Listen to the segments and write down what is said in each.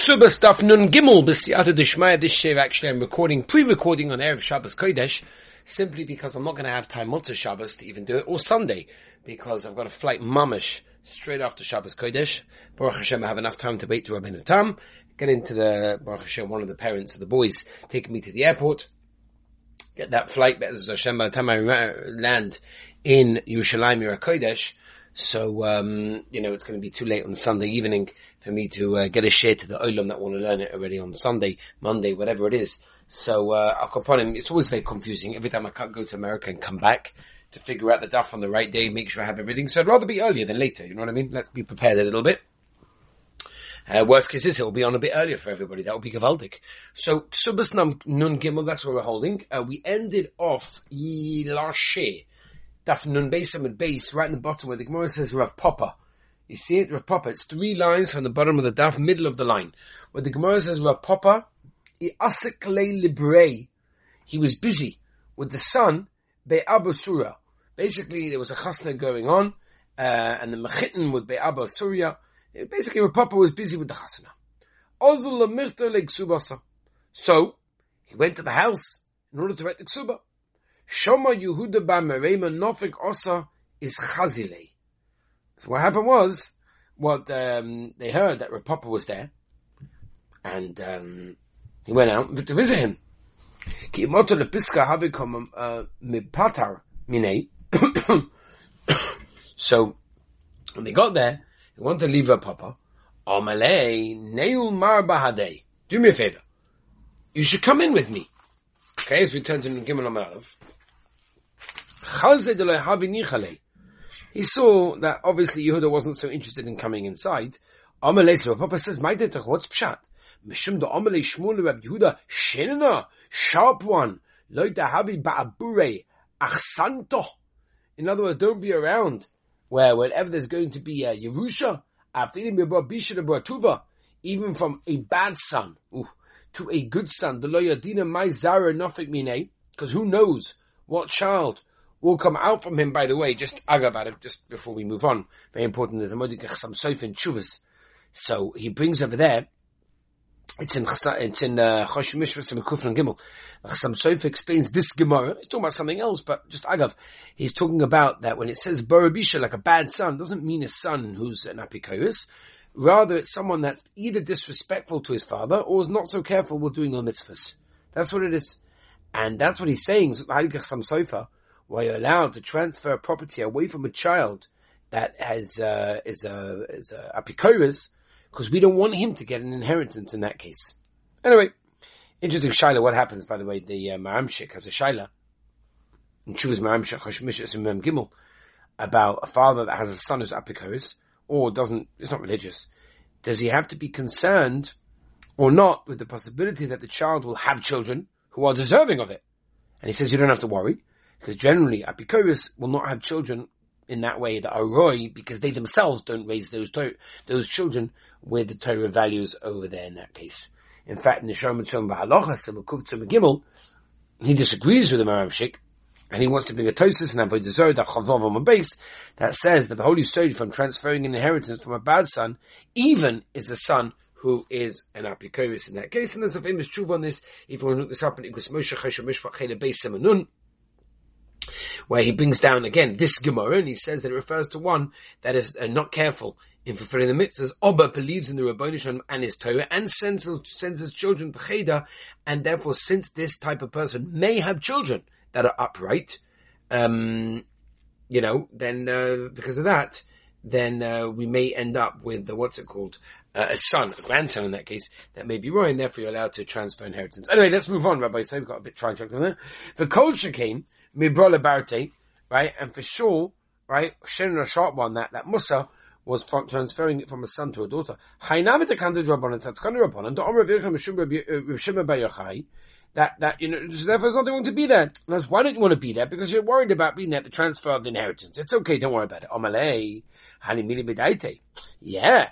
Ksubas Daf Nun Gimel B'siyata Dishmaya This actually I'm recording, pre-recording on Erev Shabbos Kodesh, simply because I'm not going to have time Motzah Shabbos to even do it, or Sunday, because I've got a flight mamish straight after Shabbos Kodesh. Baruch Hashem I have enough time to wait to Rabbeinu Tam, get into the, Baruch Hashem, one of the parents of the boys taking me to the airport, get that flight, Be'ez Hashem, by the time I land in Yerushalayim Yerushalayim Kodesh, so, um, you know, it's going to be too late on Sunday evening for me to uh, get a share to the Olam that want to learn it already on Sunday, Monday, whatever it is. So, uh, Al it's always very confusing. Every time I can't go to America and come back to figure out the duff on the right day, make sure I have everything. So I'd rather be earlier than later, you know what I mean? Let's be prepared a little bit. Uh, worst case is it will be on a bit earlier for everybody. That will be Gavaldik. So, Subas Nam Nun Gimel, that's where we're holding. Uh, we ended off Yilashe Daf Nun Beis with base right in the bottom where the Gemara says Rav Papa. You see it, Rav Papa. It's three lines from the bottom of the Daf, middle of the line, where the Gemara says Rav Papa. He was busy with the son Be'abu Surah. Basically, there was a chasna going on, uh, and the mechitin with Be'abu Surah. Basically, Rav Papa was busy with the chasna. So, he went to the house in order to write the ksuba. Shoma Yehuda ba Merema Nofik Osa is Chazile. So what happened was, what um, they heard that Rav Papa was there, and um, he went out to visit him. Ki imoto lepiska havikom uh, mipatar. So when they got there, they wanted to leave Rav Papa. Omalei neul mar bahadei. Do me a favor. You should come in with me. Okay, as we turn to Gimel Amalov. He saw that obviously Yehuda wasn't so interested in coming inside. Amalei, Papa says, "My detach, what's pshat? Mishum the Amalei Shmuel Rab Yehuda Shenana, sharp one, loy dahavi ba'abure achsanto." In other words, don't be around where whenever there's going to be a Yerusha, even from a bad son ooh, to a good son, the loyadina my zara nofik mine, because who knows what child will come out from him, by the way, just aga about it, just before we move on. Very important, there's a modik some soif in chuvas. So he brings over there, it's in, it's in, uh, Chosh Mishras and Gimel. Chassam Sofer explains this Gemara. He's talking about something else, but just agav. He's talking about that when it says Barabisha, like a bad son, doesn't mean a son who's an apikoris. Rather, it's someone that's either disrespectful to his father or is not so careful with doing the mitzvahs. That's what it is. And that's what he's saying. Chassam Sofer why you're allowed to transfer property away from a child that has uh, is a is a apikoris, because we don't want him to get an inheritance in that case. Anyway, interesting shaila. What happens, by the way? The uh, Maharam Schick has a shaila. And Chuvas Maharam Schick Hashmishas and Mem Gimel about a father that has a son who's apikoris or doesn't. It's not religious. Does he have to be concerned or not with the possibility that the child will have children who are deserving of it? And he says you don't have to worry because generally, apikoris will not have children in that way that are roy because they themselves don't raise those to- those children with the Torah values over there in that case. In fact, in the Sharm Tzom B'Halacha, Gimel, he disagrees with the Maharam Schick, and he wants to bring a tosis and avoid the Zohar Chavov on base that says that the holy story from transferring an inheritance from a bad son, even is the son who is an apikoris in that case. And there's a famous truth on this. If you want to look this up in Igros Moshe Chesha Mishpach Chele Beis Semanun, where he brings down again this Gemara, and he says that it refers to one that is uh, not careful in fulfilling the mitzvahs. Oba believes in the Rabbanishon and his Torah and sends, sends his children to Cheder, and therefore since this type of person may have children that are upright, um, you know, then uh, because of that, then uh, we may end up with the, what's it called, uh, a son, a grandson in that case, that may be wrong, and therefore you're allowed to transfer inheritance. Anyway, let's move on, Rabbi. So we've got a bit to on there. The culture came Mibrola Barte, right? And for sure, right, sharing a sharp one that, that Musa was from, transferring it from a son to a daughter. Uh, that, that, you know, therefore there's nothing wrong to be there. And that's why don't you want to be there? Because you're worried about being there, the transfer of the inheritance. It's okay, don't worry about it. Omalei, hani Yeah.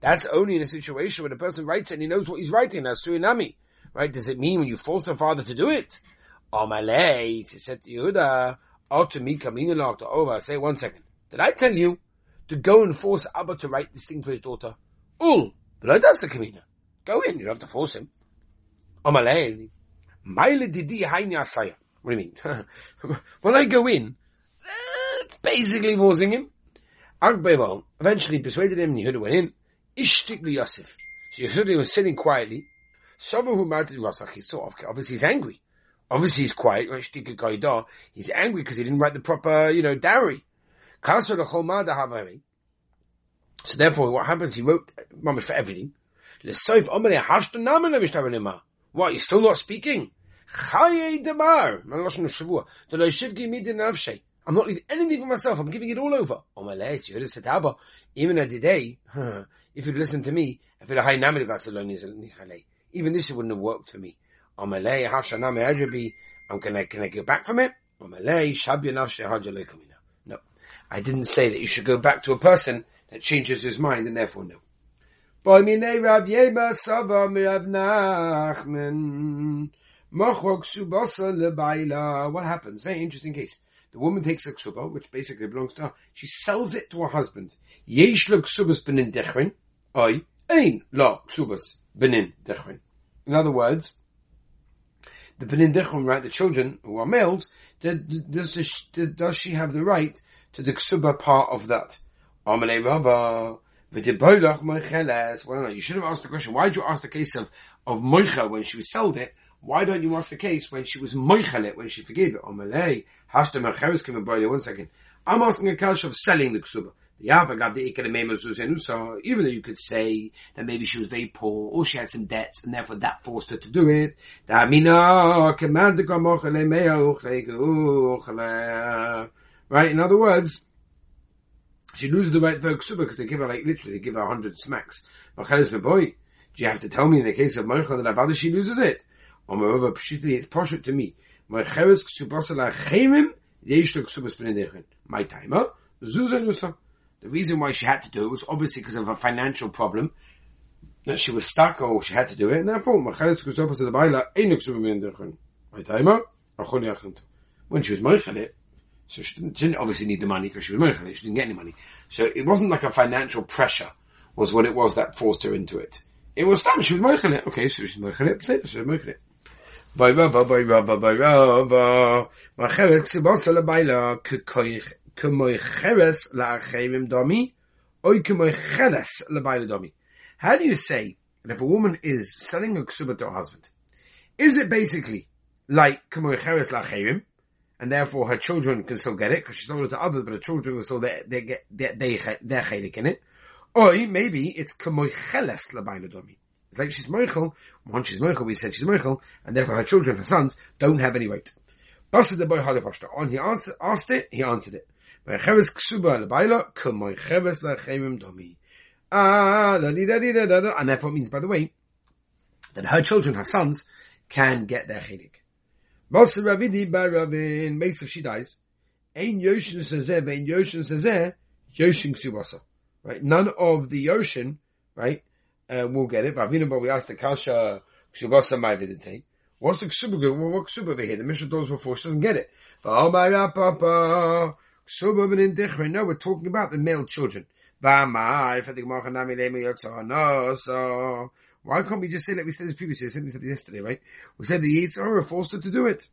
That's only in a situation where the person writes it and he knows what he's writing. That's suinami. Right? Does it mean when you force the father to do it? Amalei, he said to Yehuda, to me coming to over. Say one second. Did I tell you to go and force Abba to write this thing for his daughter? Ul, the kamina. Go in, you don't have to force him. Omalei, Maile didi haini asaya. What do you mean? when I go in, it's basically forcing him. Agbeval eventually persuaded him and Yehuda went in. Ishtik Yosef. So Yehuda was sitting quietly. Someone who mounted Rasach, he saw, obviously he's angry. Obviously he's quiet. He's angry because he didn't write the proper, you know, dowry. So therefore what happens, he wrote mamish for everything. What, you're still not speaking? I'm not leaving anything for myself. I'm giving it all over. Even a day, if you'd listen to me, even this wouldn't have worked for me. I'm gonna, can I get back from it? No. I didn't say that you should go back to a person that changes his mind and therefore no. What happens? Very interesting case. The woman takes a ksuba, which basically belongs to her. She sells it to her husband. In other words, the benin dechrin, right, the children who are males, does, does she have the right to the ksuba part of that? Amalei Rabba. Well, no, you should have asked the question, why did you ask the case of, of Moicha when she was sold it? Why don't you ask the case when she was Moichalet, when she forgave it? Omalei, Hashta Mercheres came one second. I'm asking a question of selling the ksuba. So even though you could say that maybe she was very poor or she had some debts and therefore that forced her to do it, right? In other words, she loses the right for because they give her like literally they give her a hundred smacks. boy, do you have to tell me in the case of Moicha that Avada she loses it? Oh, or moreover, it's partial to me. My timer, zuzah nusa. The reason why she had to do it was obviously because of a financial problem that she was stuck or she had to do it, and therefore when she was moichel it, so she didn't, she didn't, obviously need the money because she was Merchel. She didn't get any money. So it wasn't like a financial pressure was what it was that forced her into it. It was time she was Merchel. Okay, so she's Merchel. She was Merchel. By Rabba, by Rabba, by Rabba. Macheret tzibasa lebaila How do you say that if a woman is selling a ksuba to her husband, is it basically like k'moy cheres and therefore her children can still get it because she sold it to others, but her children will still they get they they in it. Or maybe it's kamoicheles labaynadomi. It's like she's moichel. Once she's moichel, we said she's moichel, and therefore her children, her sons, don't have any weight. Basta the boy halipashta. On he answered, asked it, he answered it. V'cheves ksuba labayla kamoicheves lachemim domi. Ah, and therefore means, by the way, that her children, her sons, can get their chelik. Masa Ravidi by Ravin, makes she dies, Ein Yoshin Sazeh, Ein Yoshin Sazeh, Yoshin Ksubasa. Right? None of the Yoshin, right, uh, will get it. Ravina, but we asked the Kasha, Ksubasa Maividite. What's the Ksuba? Well, what Ksuba over here? The Mishnah does before, she doesn't get it. Oh my Papa, Ksuba ben in. No, we're talking about the male children. So, why can't we just say like we said this previously? I said yesterday, right? We said the Yitzhara forced her to do it.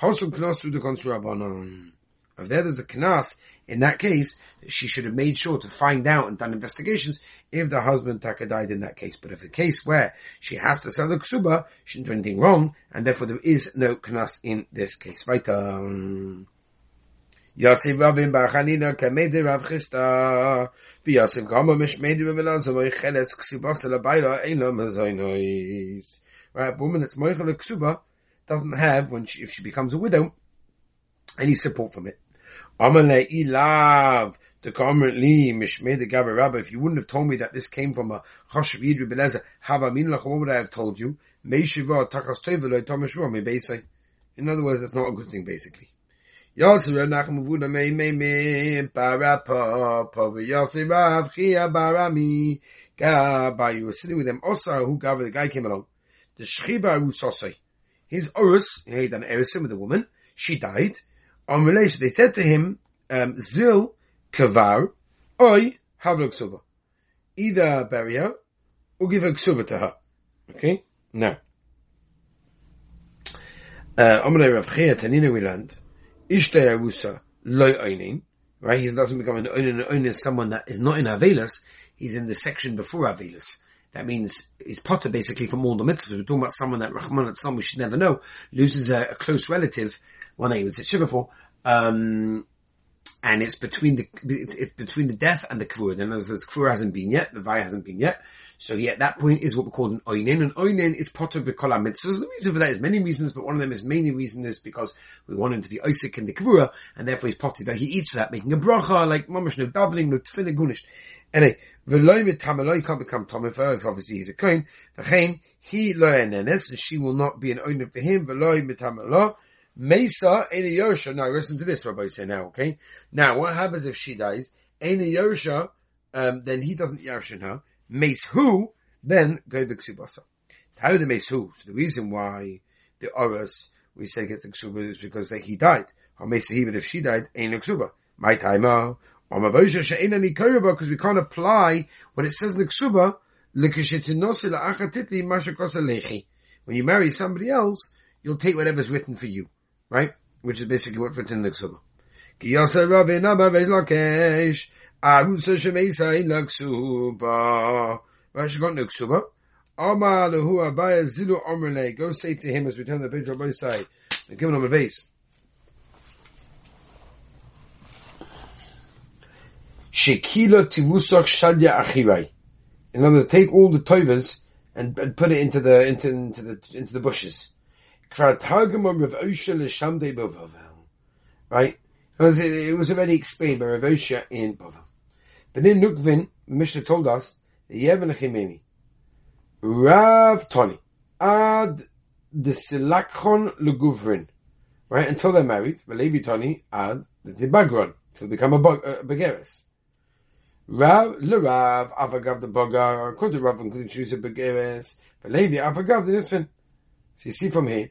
Hosum knas the. If there is a knas, in that case, she should have made sure to find out and done investigations if the husband Taka died in that case. But if the case where she has to sell the ksuba, she didn't do anything wrong, and therefore there is no knas in this case. Right? Um, Yosef Rabin Bar Chanina Rav Chisda Yosef Gama Mishmedi Rabin Zomoy Cheles Ksubas Labayla Eila Mazoinois Right, a woman that's Moichel Ksuba doesn't have, when she, if she becomes a widow, any support from it. Amale Ilav the comment li mishmei the gaber. If you wouldn't have told me that this came from a chashav yidri beleza, habamin lach, what would I have told you? Meishiva takas toiveloi tomeshua me In other words, it's not a good thing, basically. Yosef Nachum Vuda Mei Mei Mei Barapa Pava Yosef Rav Chia Barami Gaba. You were sitting with them. Also, who Gaba, the guy came along. The Shchiba Rusosai. His Urus, he had an Erisim with a woman. She died. On relation, they said to him, um, Zil Kavar Oi Havlok Suba. Either bury her or give a ksuba to her. Okay? Now. Uh, Amalei Rav Chia, Tanina we learned, Ishtay Arusa, Loi Oinin, right? He doesn't become an Oinin, an Oinin is someone that is not in Avelis, he's in the section before Avelis. That means he's potter basically from all the mitzvahs. We're talking about someone that Rahman at some we should never know, loses a, a close relative, one he was at Shiva for, um, and it's between the it's between the death and the kfur. Then the kfur hasn't been yet, the vay hasn't been yet. So yeah, that point is what we call an oinen. An oinen is potter b'kol mitzvahs. The reason for that is many reasons, but one of them is mainly reason is because we want him to be Isaac in the kfura, and therefore he's potter that he eats that, making a bracha like mamash no davening no tefillah gunish. Anyway, v'loy mitamaloi can't become tomifer if obviously he's a kohen. V'chein he lo enenes, and she will not be an oinen for him. V'loy mitamaloi. Mesa Eni Yersha. Now listen to this, Rabbi say now, okay? Now what happens if she dies? Eni Yersha, um, then he doesn't Yershin her. Mace who, then go the Ksubasa. How the Mace who? So the reason why the Oros, we say gets the Ksuba is because he died. Or Mace even if she died, ain't no Ksuba. My She'en Ani because we can't apply what it says in the Ksuba, when you marry somebody else, you'll take whatever's written for you right? Which is basically what written in the Ksuba. Ki yasa rabbi nama arusa in. Right, she got no Ksuba. Lehu abaya zilu omrele. Go say to him as we turn the page on both sides. And give him a base. Shekila tivusok shadya achirai. In other words, take all the tovas and, and put it into the into, into the into the bushes. Right? Because it, it was already explained by Rav Osha in Bavel. But in Nukvin, Mishnah told us, Yevon Chimeni, Rav Tony, Ad the Silakon Luguvrin, right? Until they're married, Levi Tony, Ad the Tibagron, to become a, a uh, Begeris. Rav, Le Rav, Avagav the Bogar, according to Rav, including choose a Begeris, but Levi, Avagav the Nisfin. So you see from here,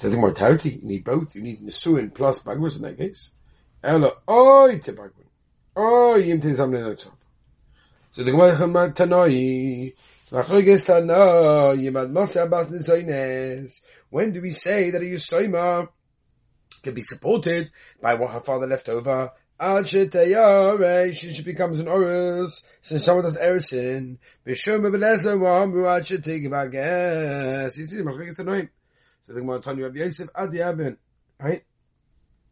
So the mortality, you need both. You need Nisuin plus Bagwas in that case. Ella, oi. Oi yim. So the Gemara Chamad Tanoi, Machoges Tano, Yimad Mosa Bas Nisoines. When do we say that a Yusoima can be supported by what her father left over? she becomes an Orus, since someone does Erison. Bishum Belezer Wamru Ad Shetik Bagas. You see, Tanoi. So the Gemara Tanya Rabbi Yosef Adi Abin. Right?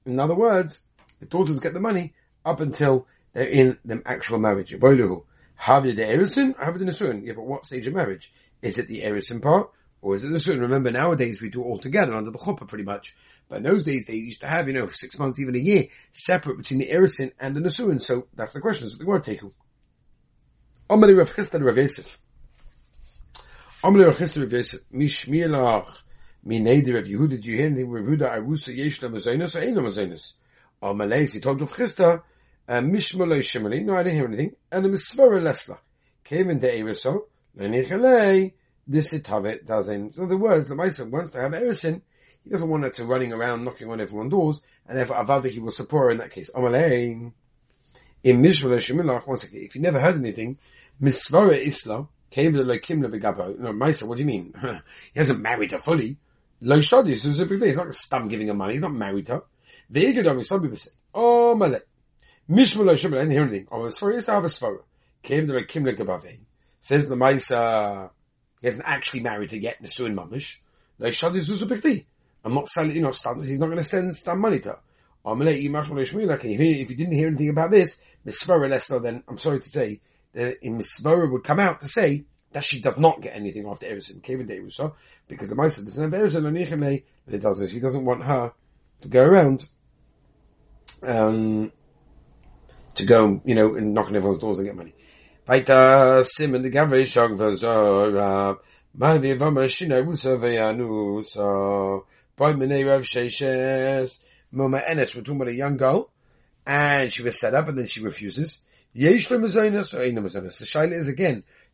In other words, the daughters get the money up until they're in the actual marriage. Have the Erison, have the Nisun. Yeah, but what stage of marriage? Is it the Erisin part? Or is it the Nisun? Remember nowadays we do it all together under the chuppah pretty much. But in those days they used to have, you know, six months, even a year, separate between the Erisin and the Nisun. So that's the question. So the word take Omri Rav Chisda Rav Yosef. Omri Rav Chisda Rav Yosef. Mishmielach. Mineder of Yehuda, did you hear anything where Yehuda Arusa Yesh Lamazonis or Ein Lamazonis? Or Malays, he told Rav Chisda, Mishmaloi Shemali, no, I didn't hear anything, and the Misvara Lesla, came in the Eriso, Lenichalei, this it have it, doesn't. So the words, the Maisa wants to have Erison, he doesn't want it to running around knocking on everyone's doors, and therefore Avada he will support her in that case. Amalei, in Mishmaloi Shemilach, once again, if you never heard anything, Misvara Isla, came to like Kimla Begabo, no, Maisa, what do you mean? he hasn't married her fully. Lo Shadi, so it's a big day. He's not stam giving her money. He's not married to her. Ve'igadami, some people say, oh, Malek. Mishma lo I didn't hear anything. Oh, Sfara is to have a Sfara. Came to like Kimle Gabave. Says the Maisa, uh, he hasn't actually married her yet, Nesuin Mamish. Lo Shadi is a big day. I'm not selling, you know, he's not going to send stam money to her. Oh, Malek, you must if you didn't hear anything about this, Misvara Lesnar, then I'm sorry to say, that in Misvara would come out to say, that she does not get anything after Erison, Kevin Derusa, because the Maisa doesn't have Erison on Nichemei, but it does She doesn't want her to go around, um, to go, you know, and knocking everyone's doors and get money. Vaita Simon the Gavri Shog Vazora, Mani Vama Shina Rusa Vayanu, so, By Minei Rav Sheshes, Moma Enes, we're talking about a young girl, and she was set up and then she refuses. Yesh Mazonas or Eina Mazonas. The Shaila is again,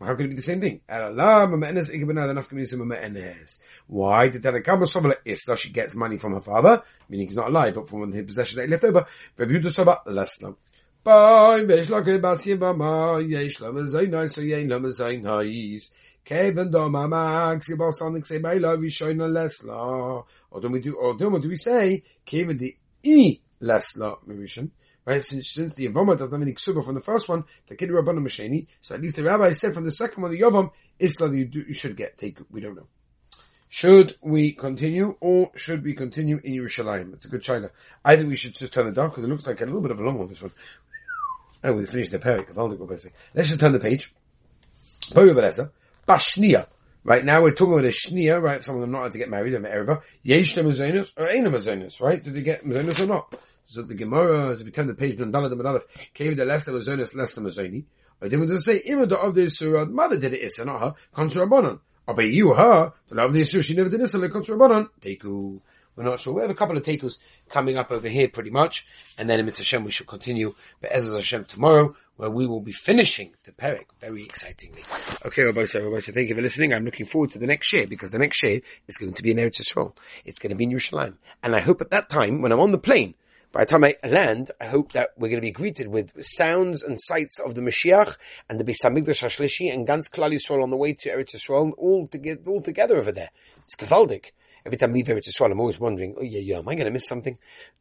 How could it be the same thing? Why did Tanakama Sobala Isla she gets money from her father, meaning he's not alive, but from his possessions that he left over. Or don't we do, or don't we say, Kevin the E Lesla, Marishan. Right? Since, since the Yavam doesn't have any ksuba from the first one, the Kid Rabbanim Masheni, so at least the rabbi said from the second one, the Yavam, Isla you, do, you should get. Take, we don't know. Should we continue or should we continue in Yerushalayim? It's a good China. I think we should just turn it down because it looks like a little bit of a long one, this one. Oh, we finished the parak. Let's just turn the page. Bashnia. Right now we're talking about a shnia, right? Someone not allowed to get married, an erva. Yesh mazonis or ain't mazonis, right? Did they get mazonis or not? So the Gemara, as we turn the page, on Dalad Amadalef, came the less than mazonis, less than mazoni. I didn't want to say, even the of the surah, mother did it, Issa, not her, rabbanon. Or oh, by you, her, the love of the surah, she never did Issa, like rabbanon. Teku. We're not sure. We have a couple of tekus coming up over here pretty much, and then in Mitzvah we should continue, but as Hashem tomorrow, where we will be finishing the Perek very excitingly. Okay, Rabbi Sir, Rabbi Sir, thank you for listening. I'm looking forward to the next share because the next share is going to be in Eretz Yisrael. It's going to be in Yerushalayim. And I hope at that time, when I'm on the plane, by the time I land, I hope that we're going to be greeted with sounds and sights of the Mashiach and the Beis Hamikdash Hashlishi and Gans Klal Yisrael on the way to Eretz Yisrael, all, to all together over there. It's Gavaldik. Every time I leave Eretz Yisrael, I'm always wondering, oh yeah, yeah, am I going to miss something?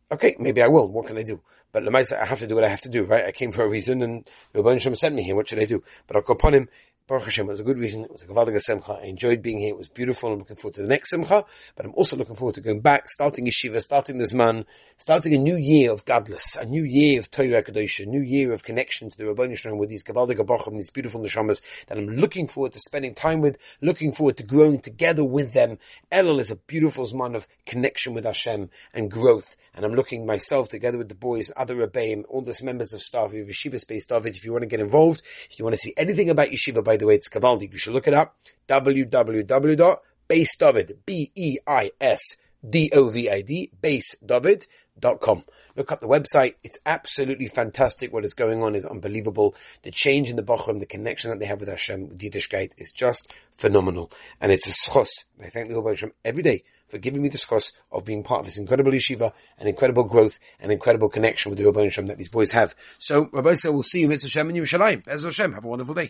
Okay, maybe I will. What can I do? But Lamaisa, I have to do what I have to do, right? I came for a reason and Rabban Shem sent me here. What should I do? But I'll go upon him. Baruch Hashem, it was a good reason. It was a Gavaldiga Simcha. I enjoyed being here. It was beautiful. I'm looking forward to the next Simcha. But I'm also looking forward to going back, starting Yeshiva, starting this man, starting a new year of Gadlus, a new year of Torah Kadosh, a new year of connection to the Rabban Shalom with these Gavaldiga Baruchim, these beautiful Neshamas that I'm looking forward to spending time with, looking forward to growing together with them. Elul is a beautiful Zman of connection with Hashem and growth and I'm looking myself together with the boys, other Rebbeim, all these members of staff, Yeshiva Beis Dovid. If you want to get involved, if you want to see anything about Yeshiva, by the way, it's Kavaldi. You should look it up. www.beisdovid, B-E-I-S-D-O-V-I-D, beisdovid.com. Look up the website. It's absolutely fantastic. What is going on is unbelievable. The change in the Bochum, the connection that they have with Hashem, with Yiddishkeit is just phenomenal. And it's a schos. I thank the Lord Hashem every day for giving me the schos of being part of this incredible yeshiva and incredible growth and incredible connection with the Rabbi Hashem that these boys have. So, Rabbi said, we'll see you, Mitzvah Hashem, in Yerushalayim. Ezra Hashem, have a wonderful day.